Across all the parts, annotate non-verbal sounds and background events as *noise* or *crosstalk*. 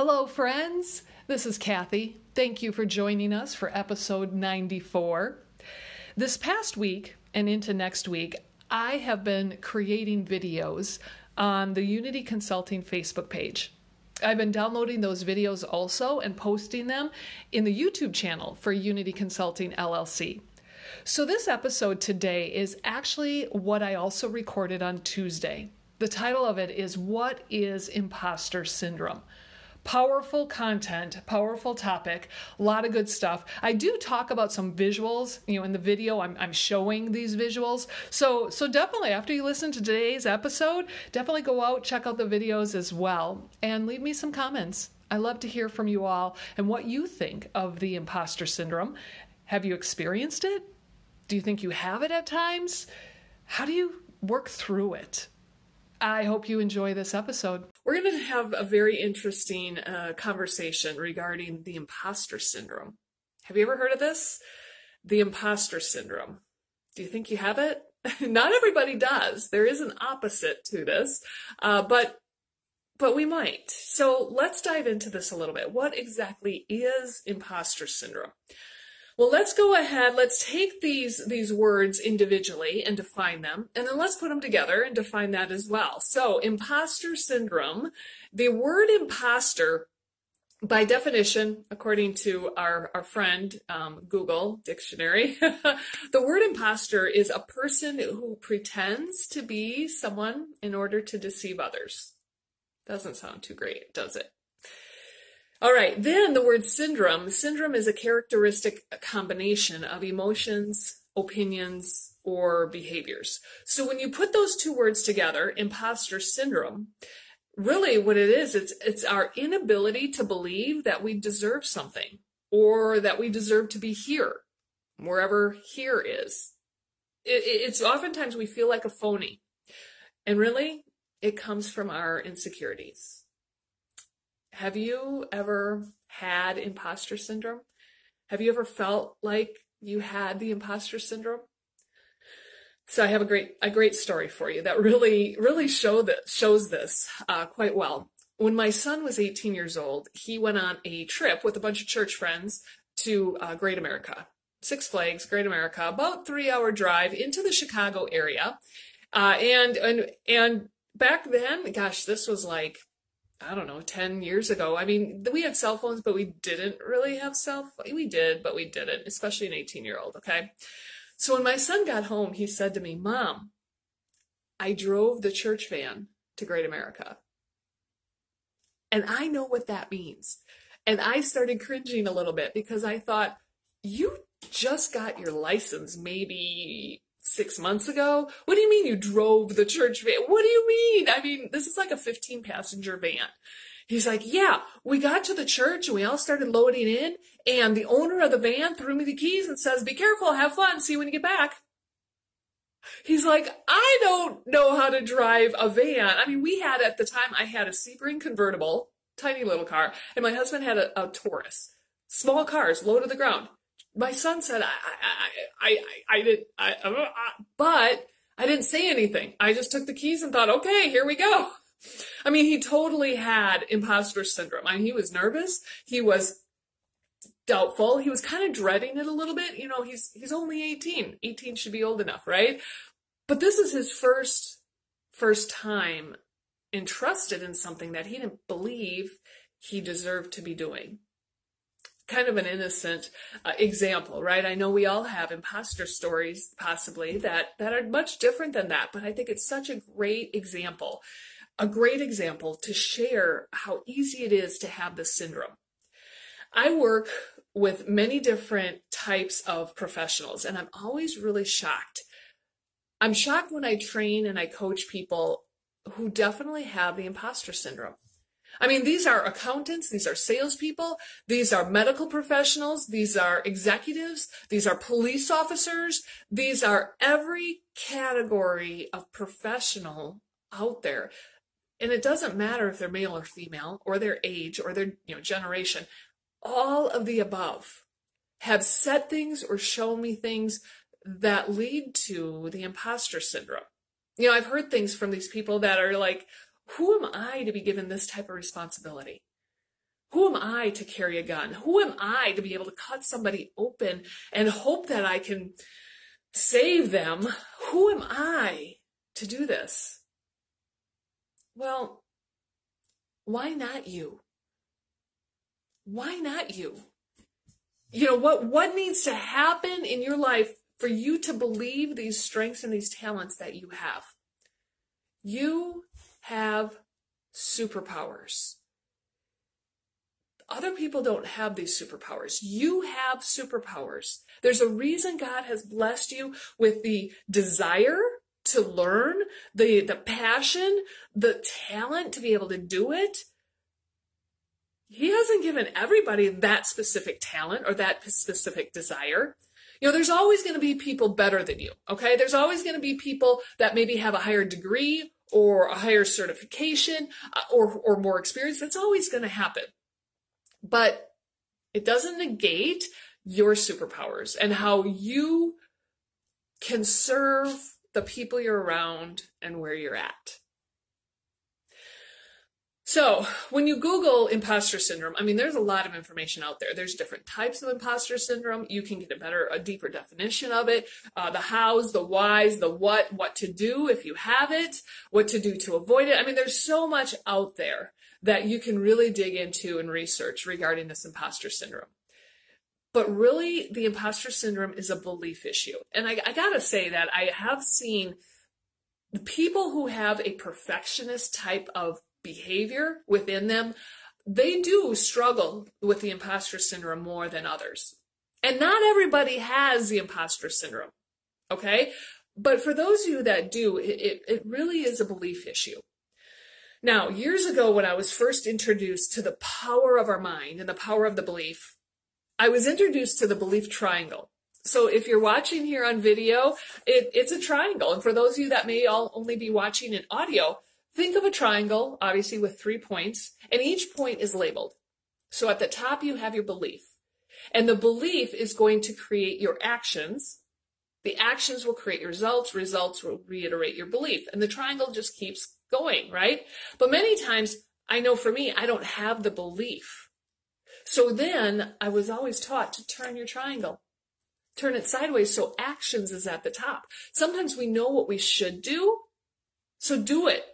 Hello, friends. This is Kathy. Thank you for joining us for episode 94. This past week and into next week, I have been creating videos on the Unity Consulting Facebook page. I've been downloading those videos also and posting them in the YouTube channel for Unity Consulting LLC. So, this episode today is actually what I also recorded on Tuesday. The title of it is What is Imposter Syndrome? Powerful content, powerful topic, a lot of good stuff. I do talk about some visuals, you know, in the video I'm, I'm showing these visuals. So so definitely after you listen to today's episode, definitely go out, check out the videos as well, and leave me some comments. I love to hear from you all and what you think of the imposter syndrome. Have you experienced it? Do you think you have it at times? How do you work through it? I hope you enjoy this episode. We're going to have a very interesting uh, conversation regarding the imposter syndrome. Have you ever heard of this? The imposter syndrome. Do you think you have it? *laughs* Not everybody does. There is an opposite to this, uh, but but we might. So let's dive into this a little bit. What exactly is imposter syndrome? Well, let's go ahead. Let's take these, these words individually and define them, and then let's put them together and define that as well. So, imposter syndrome, the word imposter by definition, according to our, our friend um, Google Dictionary, *laughs* the word imposter is a person who pretends to be someone in order to deceive others. Doesn't sound too great, does it? All right, then the word syndrome. Syndrome is a characteristic combination of emotions, opinions, or behaviors. So when you put those two words together, imposter syndrome, really what it is, it's it's our inability to believe that we deserve something or that we deserve to be here, wherever here is. It, it's oftentimes we feel like a phony. And really, it comes from our insecurities have you ever had imposter syndrome? Have you ever felt like you had the imposter syndrome? So I have a great a great story for you that really really show that shows this uh, quite well. When my son was 18 years old, he went on a trip with a bunch of church friends to uh, Great America, Six Flags, Great America, about three hour drive into the Chicago area, uh, and and and back then, gosh, this was like I don't know, 10 years ago. I mean, we had cell phones, but we didn't really have cell phones. We did, but we didn't, especially an 18 year old. Okay. So when my son got home, he said to me, Mom, I drove the church van to Great America. And I know what that means. And I started cringing a little bit because I thought, you just got your license maybe six months ago. What do you mean you drove the church van? What do you mean? I mean, this is like a 15 passenger van. He's like, yeah, we got to the church and we all started loading in and the owner of the van threw me the keys and says, be careful, have fun, see you when you get back. He's like, I don't know how to drive a van. I mean, we had at the time, I had a Sebring convertible, tiny little car, and my husband had a, a Taurus. Small cars, low to the ground my son said, I, I, I, I, I didn't, I, I, but I didn't say anything. I just took the keys and thought, okay, here we go. *laughs* I mean, he totally had imposter syndrome. I mean, he was nervous. He was doubtful. He was kind of dreading it a little bit. You know, he's, he's only 18. 18 should be old enough, right? But this is his first, first time entrusted in something that he didn't believe he deserved to be doing kind of an innocent uh, example, right? I know we all have imposter stories, possibly that that are much different than that, but I think it's such a great example, a great example to share how easy it is to have this syndrome. I work with many different types of professionals, and I'm always really shocked. I'm shocked when I train and I coach people who definitely have the imposter syndrome. I mean, these are accountants, these are salespeople, these are medical professionals, these are executives, these are police officers, these are every category of professional out there. And it doesn't matter if they're male or female, or their age, or their you know generation. All of the above have said things or shown me things that lead to the imposter syndrome. You know, I've heard things from these people that are like, who am I to be given this type of responsibility? Who am I to carry a gun? Who am I to be able to cut somebody open and hope that I can save them? Who am I to do this? Well, why not you? Why not you? You know, what, what needs to happen in your life for you to believe these strengths and these talents that you have? You have superpowers. Other people don't have these superpowers. You have superpowers. There's a reason God has blessed you with the desire to learn, the, the passion, the talent to be able to do it. He hasn't given everybody that specific talent or that specific desire. You know, there's always going to be people better than you. Okay. There's always going to be people that maybe have a higher degree or a higher certification uh, or, or more experience. That's always going to happen. But it doesn't negate your superpowers and how you can serve the people you're around and where you're at. So, when you Google imposter syndrome, I mean, there's a lot of information out there. There's different types of imposter syndrome. You can get a better, a deeper definition of it. Uh, the hows, the whys, the what, what to do if you have it, what to do to avoid it. I mean, there's so much out there that you can really dig into and research regarding this imposter syndrome. But really, the imposter syndrome is a belief issue. And I, I gotta say that I have seen the people who have a perfectionist type of behavior within them, they do struggle with the imposter syndrome more than others. And not everybody has the imposter syndrome. Okay. But for those of you that do, it, it, really is a belief issue. Now, years ago, when I was first introduced to the power of our mind and the power of the belief, I was introduced to the belief triangle. So if you're watching here on video, it, it's a triangle. And for those of you that may all only be watching in audio, think of a triangle, obviously with three points, and each point is labeled. So at the top, you have your belief. And the belief is going to create your actions. The actions will create your results. Results will reiterate your belief. And the triangle just keeps going, right? But many times, I know for me, I don't have the belief. So then I was always taught to turn your triangle. Turn it sideways so actions is at the top. Sometimes we know what we should do, so do it.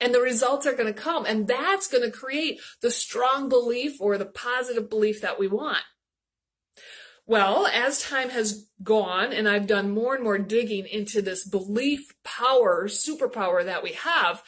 And the results are going to come. And that's going to create the strong belief or the positive belief that we want. Well, as time has gone and I've done more and more digging into this belief power, superpower that we have,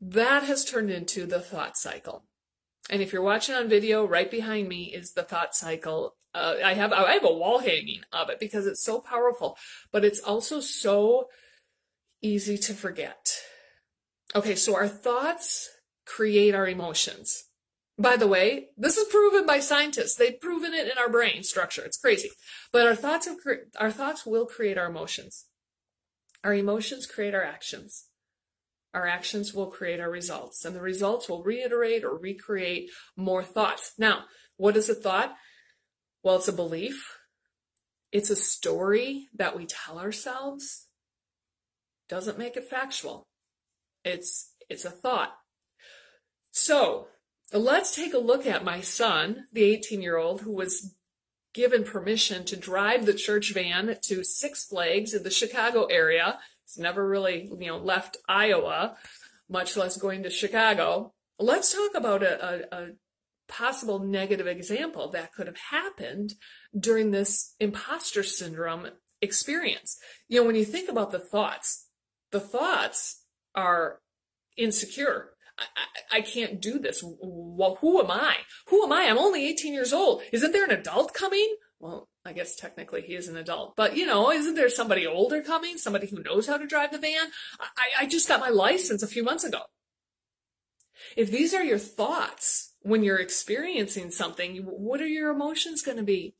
that has turned into the thought cycle. And if you're watching on video, right behind me is the thought cycle. Uh, I have I have a wall hanging of it because it's so powerful, but it's also so easy to forget. Okay, so our thoughts create our emotions. By the way, this is proven by scientists. They've proven it in our brain structure. It's crazy. But our thoughts have, our thoughts will create our emotions. Our emotions create our actions. Our actions will create our results, and the results will reiterate or recreate more thoughts. Now, what is a thought? Well, it's a belief. It's a story that we tell ourselves. Doesn't make it factual. It's it's a thought. So, let's take a look at my son, the 18 year old who was given permission to drive the church van to Six Flags in the Chicago area. He's never really, you know, left Iowa, much less going to Chicago. Let's talk about a, a, a possible negative example that could have happened during this imposter syndrome experience. You know, when you think about the thoughts, the thoughts are insecure. I, I, can't do this. Well, who am I? Who am I? I'm only 18 years old. Isn't there an adult coming? Well, I guess technically he is an adult, but you know, isn't there somebody older coming? Somebody who knows how to drive the van? I, I just got my license a few months ago. If these are your thoughts when you're experiencing something, what are your emotions going to be?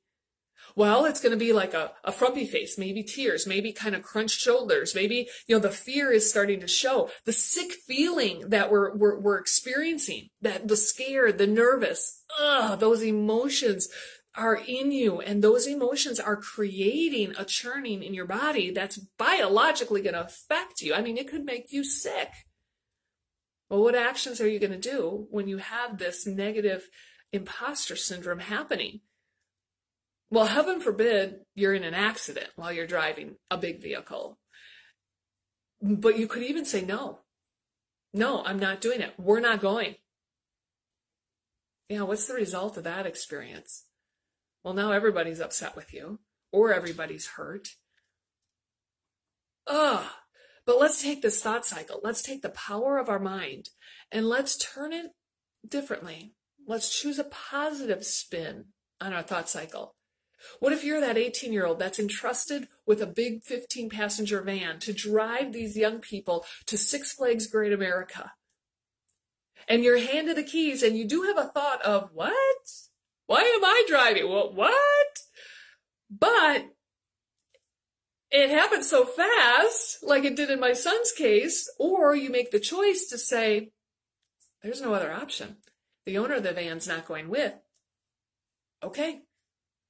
Well, it's going to be like a, a frumpy face, maybe tears, maybe kind of crunched shoulders. Maybe, you know, the fear is starting to show the sick feeling that we're, we're, we're experiencing, that the scared, the nervous, ugh, those emotions are in you and those emotions are creating a churning in your body that's biologically going to affect you. I mean, it could make you sick. Well, what actions are you going to do when you have this negative imposter syndrome happening? Well, heaven forbid you're in an accident while you're driving a big vehicle. But you could even say, no, no, I'm not doing it. We're not going. Yeah, what's the result of that experience? Well, now everybody's upset with you or everybody's hurt. Ugh. But let's take this thought cycle. Let's take the power of our mind and let's turn it differently. Let's choose a positive spin on our thought cycle. What if you're that 18 year old that's entrusted with a big 15 passenger van to drive these young people to Six Flags Great America? And you're handed the keys and you do have a thought of, what? Why am I driving? What? What? But it happens so fast, like it did in my son's case, or you make the choice to say, there's no other option. The owner of the van's not going with. Okay,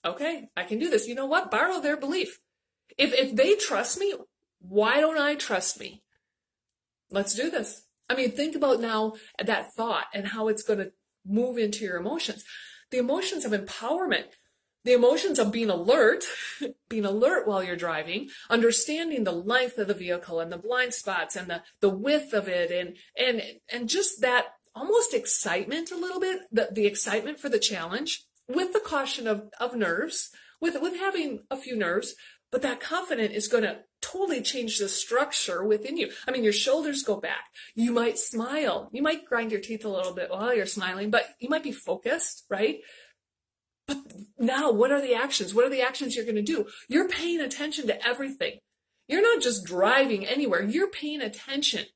okay, I can do this. You know what? Borrow their belief. If if they trust me, why don't I trust me? Let's do this. I mean, think about now that thought and how it's going to move into your emotions. The emotions of empowerment, the emotions of being alert, *laughs* being alert while you're driving, understanding the length of the vehicle and the blind spots and the, the width of it and, and, and just that almost excitement a little bit, the, the excitement for the challenge with the caution of, of nerves, with, with having a few nerves, but that confident is going to totally change the structure within you. I mean, your shoulders go back. You might smile. You might grind your teeth a little bit while you're smiling, but you might be focused, right? But now what are the actions? What are the actions you're going to do? You're paying attention to everything. You're not just driving anywhere. You're paying attention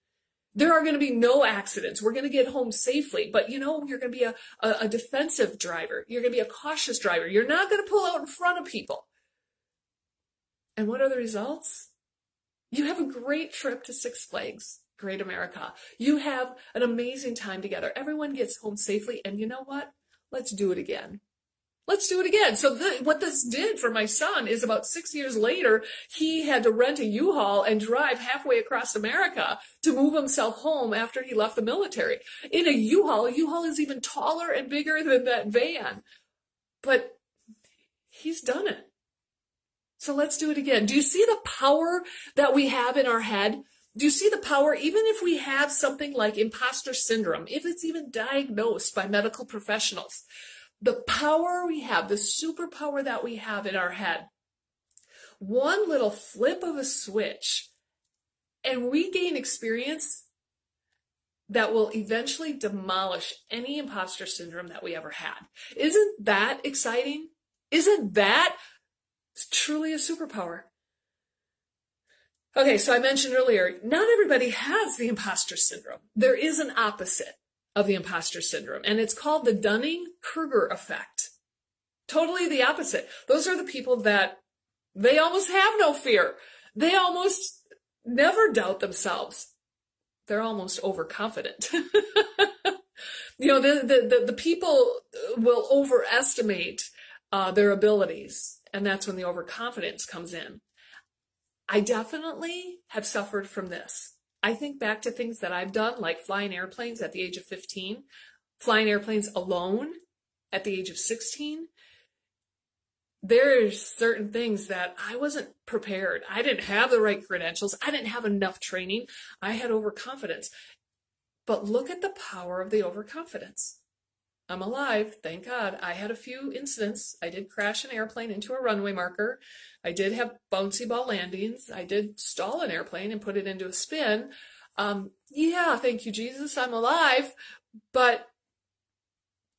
there are going to be no accidents. We're going to get home safely. But you know, you're going to be a, a, a defensive driver. You're going to be a cautious driver. You're not going to pull out in front of people. And what are the results? You have a great trip to Six Flags, Great America. You have an amazing time together. Everyone gets home safely. And you know what? Let's do it again let's do it again. So what this did for my son is about six years later, he had to rent a U-Haul and drive halfway across America to move himself home after he left the military. In a U-Haul, a U-Haul is even taller and bigger than that van. But he's done it. So let's do it again. Do you see the power that we have in our head? Do you see the power, even if we have something like imposter syndrome, if it's even diagnosed by medical professionals? The power we have, the superpower that we have in our head, one little flip of a switch, and we gain experience that will eventually demolish any imposter syndrome that we ever had. Isn't that exciting? Isn't that truly a superpower? Okay, so I mentioned earlier, not everybody has the imposter syndrome. There is an opposite of the imposter syndrome, and it's called the Dunning Kruger effect. Totally the opposite. Those are the people that they almost have no fear. They almost never doubt themselves. They're almost overconfident. *laughs* you know, the, the, the, the, people will overestimate uh, their abilities, and that's when the overconfidence comes in. I definitely have suffered from this. I think back to things that I've done, like flying airplanes at the age of 15, flying airplanes alone at the age of 16. There's certain things that I wasn't prepared. I didn't have the right credentials. I didn't have enough training. I had overconfidence. But look at the power of the overconfidence. I'm alive, thank God. I had a few incidents. I did crash an airplane into a runway marker. I did have bouncy ball landings. I did stall an airplane and put it into a spin. Um, yeah, thank you, Jesus. I'm alive. But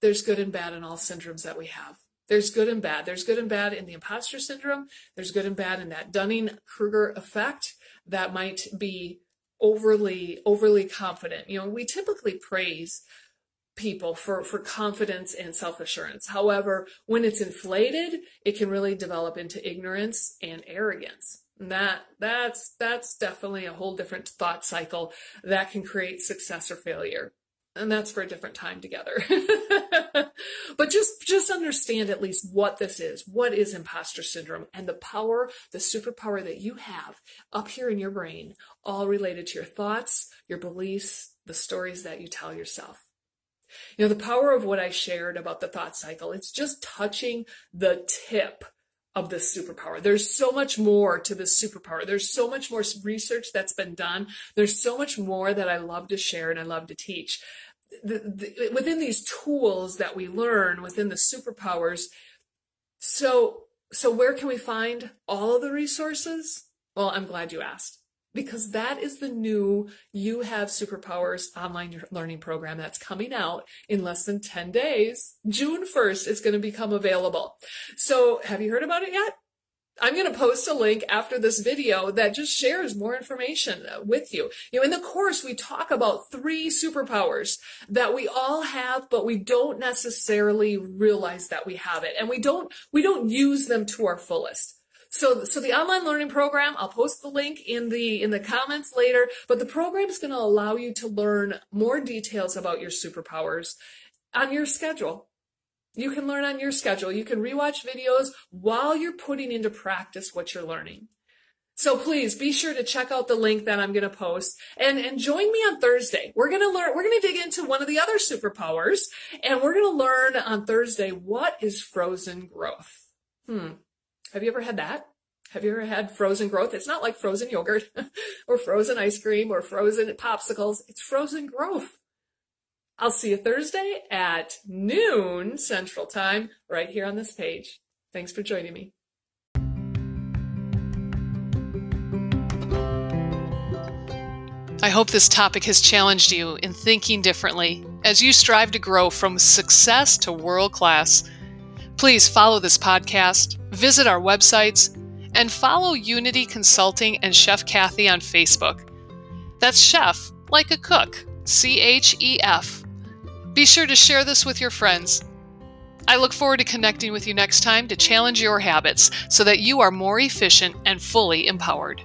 there's good and bad in all syndromes that we have. There's good and bad. There's good and bad in the imposter syndrome. There's good and bad in that Dunning Kruger effect that might be overly, overly confident. You know, we typically praise people for, for confidence and self-assurance. However, when it's inflated, it can really develop into ignorance and arrogance. And that that's that's definitely a whole different thought cycle that can create success or failure. And that's for a different time together. *laughs* but just just understand at least what this is. What is imposter syndrome and the power, the superpower that you have up here in your brain, all related to your thoughts, your beliefs, the stories that you tell yourself. You know, the power of what I shared about the thought cycle, it's just touching the tip of this superpower. There's so much more to this superpower. There's so much more research that's been done. There's so much more that I love to share and I love to teach. The, the, within these tools that we learn within the superpowers, so so where can we find all of the resources? Well, I'm glad you asked because that is the new You Have Superpowers online learning program that's coming out in less than 10 days. June 1st is going to become available. So have you heard about it yet? I'm going to post a link after this video that just shares more information with you. You know, in the course, we talk about three superpowers that we all have, but we don't necessarily realize that we have it. And we don't, we don't use them to our fullest. So, so the online learning program, I'll post the link in the, in the comments later, but the program is going to allow you to learn more details about your superpowers on your schedule. You can learn on your schedule. You can rewatch videos while you're putting into practice what you're learning. So please be sure to check out the link that I'm going to post and, and join me on Thursday. We're going to learn, we're going to dig into one of the other superpowers and we're going to learn on Thursday what is frozen growth. Hmm. Have you ever had that? Have you ever had frozen growth? It's not like frozen yogurt *laughs* or frozen ice cream or frozen popsicles. It's frozen growth. I'll see you Thursday at noon Central Time right here on this page. Thanks for joining me. I hope this topic has challenged you in thinking differently as you strive to grow from success to world class. Please follow this podcast, visit our websites, and follow Unity Consulting and Chef Kathy on Facebook. That's chef, like a cook, C H E F. Be sure to share this with your friends. I look forward to connecting with you next time to challenge your habits so that you are more efficient and fully empowered.